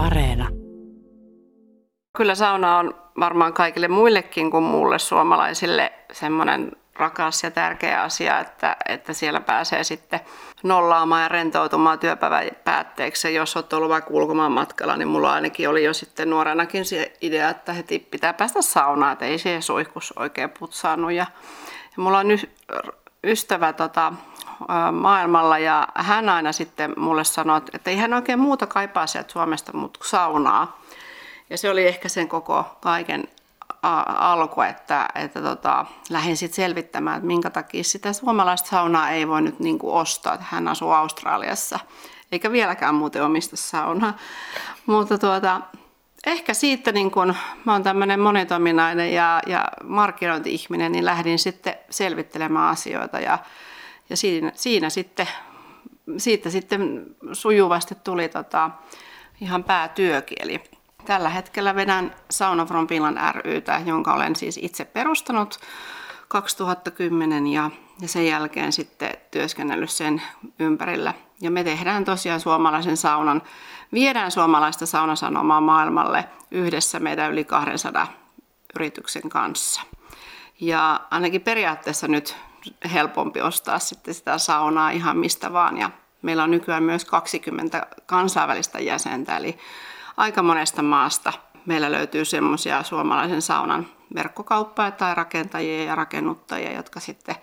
Areena. Kyllä sauna on varmaan kaikille muillekin kuin mulle suomalaisille semmoinen rakas ja tärkeä asia, että, että siellä pääsee sitten nollaamaan ja rentoutumaan työpäivän päätteeksi. Jos olet ollut vaikka ulkomaan matkalla, niin mulla ainakin oli jo sitten nuorenakin se idea, että heti pitää päästä saunaan, että ei se suihkus oikein putsaannut. Ja, ja mulla on ystävä tota, maailmalla ja hän aina sitten mulle sanoi, että ei hän oikein muuta kaipaa sieltä Suomesta, mutta saunaa. Ja se oli ehkä sen koko kaiken alku, että, että tota, lähdin sitten selvittämään, että minkä takia sitä suomalaista saunaa ei voi nyt niin kuin ostaa. Hän asuu Australiassa, eikä vieläkään muuten omista saunaa. Mutta tuota, ehkä siitä, niin kun mä oon tämmöinen monitominainen ja, ja markkinointi-ihminen, niin lähdin sitten selvittelemään asioita ja, ja siinä, siinä sitten, siitä sitten sujuvasti tuli tota, ihan päätyökieli. Tällä hetkellä vedän Sauna from Finland rytä, jonka olen siis itse perustanut 2010 ja, ja sen jälkeen sitten työskennellyt sen ympärillä. Ja me tehdään tosiaan suomalaisen saunan, viedään suomalaista saunasanomaa maailmalle yhdessä meidän yli 200 yrityksen kanssa. Ja ainakin periaatteessa nyt helpompi ostaa sitten sitä saunaa ihan mistä vaan. Ja meillä on nykyään myös 20 kansainvälistä jäsentä, eli aika monesta maasta meillä löytyy semmoisia suomalaisen saunan verkkokauppaa tai rakentajia ja rakennuttajia, jotka sitten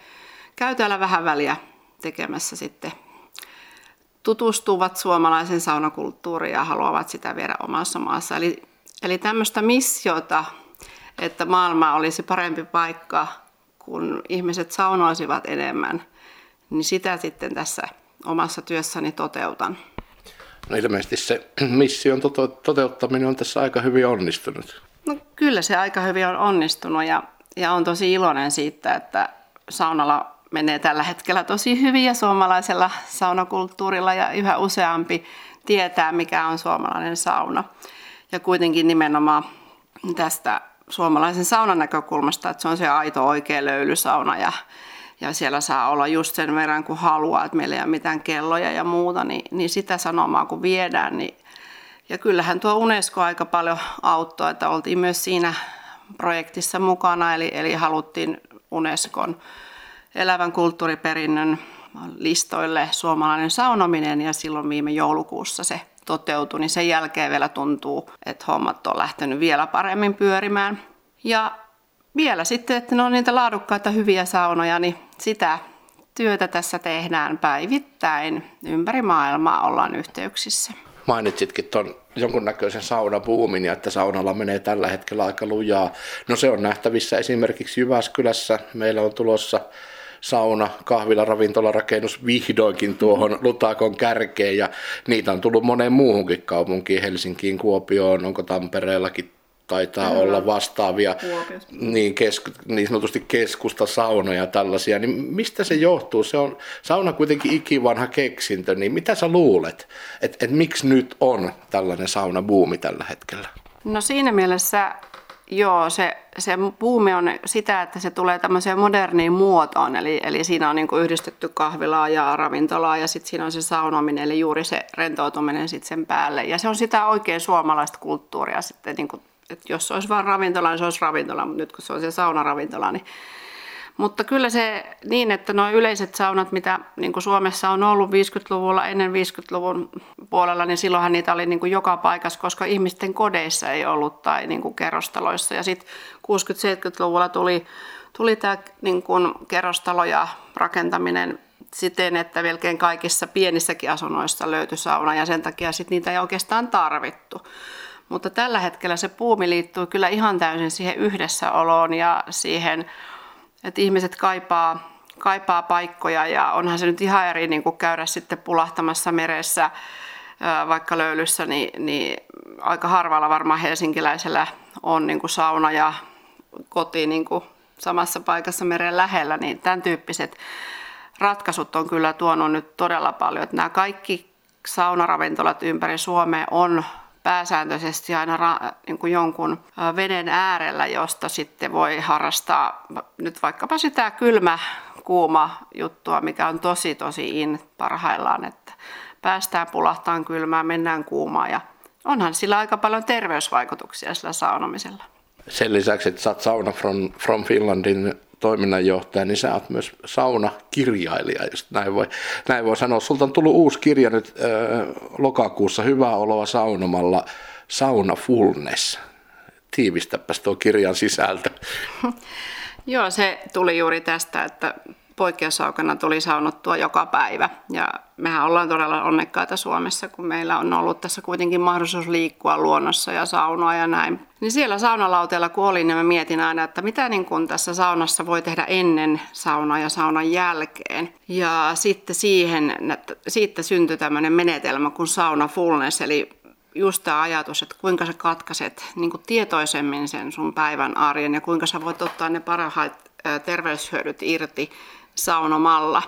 käy täällä vähän väliä tekemässä sitten tutustuvat suomalaisen saunakulttuuriin ja haluavat sitä viedä omassa maassa. Eli, eli tämmöistä missiota, että maailma olisi parempi paikka, kun ihmiset saunoisivat enemmän, niin sitä sitten tässä omassa työssäni toteutan. No ilmeisesti se mission toteuttaminen on tässä aika hyvin onnistunut. No kyllä se aika hyvin on onnistunut ja, ja on tosi iloinen siitä, että saunalla menee tällä hetkellä tosi hyvin ja suomalaisella saunakulttuurilla ja yhä useampi tietää, mikä on suomalainen sauna. Ja kuitenkin nimenomaan tästä suomalaisen saunan näkökulmasta, että se on se aito oikea löylysauna ja ja siellä saa olla just sen verran kuin haluaa, että meillä ei ole mitään kelloja ja muuta, niin, niin sitä sanomaa kun viedään, niin ja kyllähän tuo Unesco aika paljon auttoi, että oltiin myös siinä projektissa mukana, eli, eli haluttiin Unescon elävän kulttuuriperinnön listoille suomalainen saunominen ja silloin viime joulukuussa se toteutui, niin sen jälkeen vielä tuntuu, että hommat on lähtenyt vielä paremmin pyörimään. Ja vielä sitten, että ne on niitä laadukkaita hyviä saunoja, niin sitä työtä tässä tehdään päivittäin. Ympäri maailmaa ollaan yhteyksissä. Mainitsitkin tuon jonkunnäköisen saunabuumin ja että saunalla menee tällä hetkellä aika lujaa. No se on nähtävissä esimerkiksi Jyväskylässä. Meillä on tulossa sauna, kahvila, ravintola, rakennus vihdoinkin tuohon Lutakon kärkeen ja niitä on tullut moneen muuhunkin kaupunkiin, Helsinkiin, Kuopioon, onko Tampereellakin taitaa mm. olla vastaavia niin, kesk, niin sanotusti keskustasaunoja ja tällaisia, niin mistä se johtuu? Se on sauna kuitenkin ikivanha keksintö, niin mitä sä luulet, että et miksi nyt on tällainen saunabuumi tällä hetkellä? No siinä mielessä Joo, se, se buumi on sitä, että se tulee tämmöiseen moderniin muotoon, eli, eli siinä on niin kuin yhdistetty kahvilaa ja ravintolaa ja sitten siinä on se saunominen, eli juuri se rentoutuminen sitten sen päälle. Ja se on sitä oikein suomalaista kulttuuria sitten niin kuin että jos se olisi vain ravintola, niin se olisi ravintola, mutta nyt kun se on se saunaravintola, niin mutta kyllä se niin, että nuo yleiset saunat, mitä niin kuin Suomessa on ollut 50-luvulla, ennen 50-luvun puolella, niin silloinhan niitä oli niin kuin joka paikassa, koska ihmisten kodeissa ei ollut tai niin kuin kerrostaloissa. Ja sitten 60-70-luvulla tuli, tuli tämä niin kuin kerrostalo ja rakentaminen siten, että melkein kaikissa pienissäkin asunnoissa löytyi sauna ja sen takia sit niitä ei oikeastaan tarvittu. Mutta tällä hetkellä se puumi liittyy kyllä ihan täysin siihen yhdessäoloon ja siihen, että ihmiset kaipaa, kaipaa paikkoja ja onhan se nyt ihan eri niin kuin käydä sitten pulahtamassa meressä vaikka löylyssä, niin, niin aika harvalla varmaan helsinkiläisellä on niin kuin sauna ja koti niin kuin samassa paikassa meren lähellä, niin tämän tyyppiset ratkaisut on kyllä tuonut nyt todella paljon. Että nämä kaikki saunaravintolat ympäri Suomea on pääsääntöisesti aina ra, niin kuin jonkun veden äärellä, josta sitten voi harrastaa nyt vaikkapa sitä kylmä kuuma juttua, mikä on tosi tosi in parhaillaan, että päästään pulahtaan kylmään, mennään kuumaan ja onhan sillä aika paljon terveysvaikutuksia sillä saunomisella. Sen lisäksi, että oot Sauna from, from Finlandin toiminnanjohtaja, niin sä oot myös saunakirjailija, jos näin voi, näin voi sanoa. Sulta on tullut uusi kirja nyt äh, lokakuussa, Hyvää oloa saunomalla, Sauna Fullness. Tiivistäpäs tuo kirjan sisältö. Joo, se tuli juuri tästä, että poikkeusaukana tuli saunottua joka päivä. Ja mehän ollaan todella onnekkaita Suomessa, kun meillä on ollut tässä kuitenkin mahdollisuus liikkua luonnossa ja saunoa ja näin. Niin siellä saunalauteella kun olin, niin mä mietin aina, että mitä niin kun tässä saunassa voi tehdä ennen saunaa ja saunan jälkeen. Ja sitten siihen, siitä syntyi tämmöinen menetelmä kuin sauna fullness, eli just tämä ajatus, että kuinka sä katkaiset niin tietoisemmin sen sun päivän arjen ja kuinka sä voit ottaa ne parhaat terveyshyödyt irti saunomalla.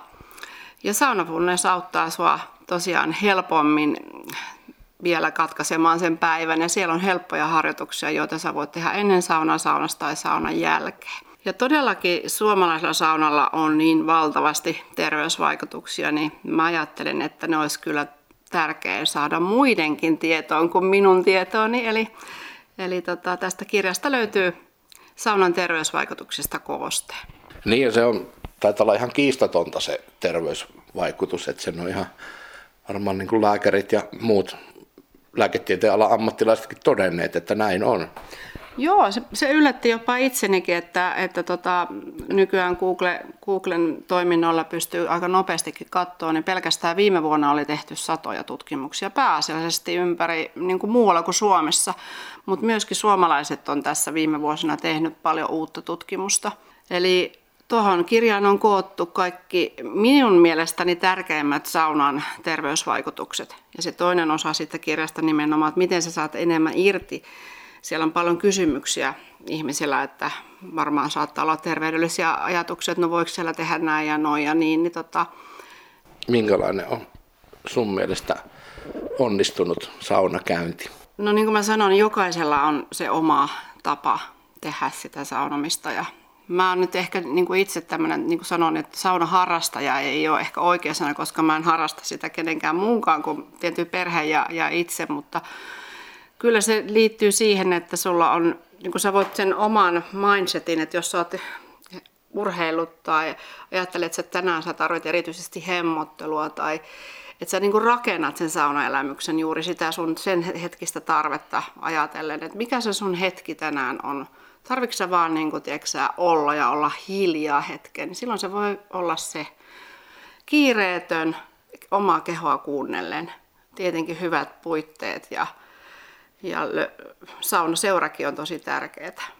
Ja saunafullness auttaa sua tosiaan helpommin vielä katkaisemaan sen päivän ja siellä on helppoja harjoituksia, joita sä voit tehdä ennen saunaa, saunasta tai saunan jälkeen. Ja todellakin suomalaisella saunalla on niin valtavasti terveysvaikutuksia, niin mä ajattelen, että ne olisi kyllä tärkeää saada muidenkin tietoon kuin minun tietooni. Eli, eli tota, tästä kirjasta löytyy saunan terveysvaikutuksista kooste. Niin ja se on taitaa olla ihan kiistatonta se terveysvaikutus, että sen on ihan varmaan niin kuin lääkärit ja muut lääketieteen alan ammattilaisetkin todenneet, että näin on. Joo, se, se yllätti jopa itsenikin, että, että tota, nykyään Google, Googlen toiminnolla pystyy aika nopeastikin katsoa, niin pelkästään viime vuonna oli tehty satoja tutkimuksia pääasiallisesti ympäri niin kuin muualla kuin Suomessa, mutta myöskin suomalaiset on tässä viime vuosina tehnyt paljon uutta tutkimusta. Eli Tuohon kirjaan on koottu kaikki minun mielestäni tärkeimmät saunan terveysvaikutukset. Ja se toinen osa siitä kirjasta nimenomaan, että miten sä saat enemmän irti. Siellä on paljon kysymyksiä ihmisillä, että varmaan saattaa olla terveydellisiä ajatuksia, että no voiko siellä tehdä näin ja noin ja niin. niin tota... Minkälainen on sun mielestä onnistunut saunakäynti? No niin kuin mä sanoin, jokaisella on se oma tapa tehdä sitä saunomista ja Mä oon nyt ehkä niin kuin itse tämmöinen, niin kuin sanon, että saunaharrastaja ei ole ehkä oikea sana, koska mä en harrasta sitä kenenkään muunkaan kuin tietty perhe ja, ja itse, mutta kyllä se liittyy siihen, että sulla on, niin kuin sä voit sen oman mindsetin, että jos sä oot urheilut tai ajattelet, että tänään sä tarvitset erityisesti hemmottelua tai että sä niin rakennat sen saunaelämyksen juuri sitä sun sen hetkistä tarvetta ajatellen, että mikä se sun hetki tänään on – Tarvitsetko vaan niin kuin, tiedätkö, olla ja olla hiljaa hetken, silloin se voi olla se kiireetön, omaa kehoa kuunnellen. Tietenkin hyvät puitteet ja, ja saunaseurakin on tosi tärkeää.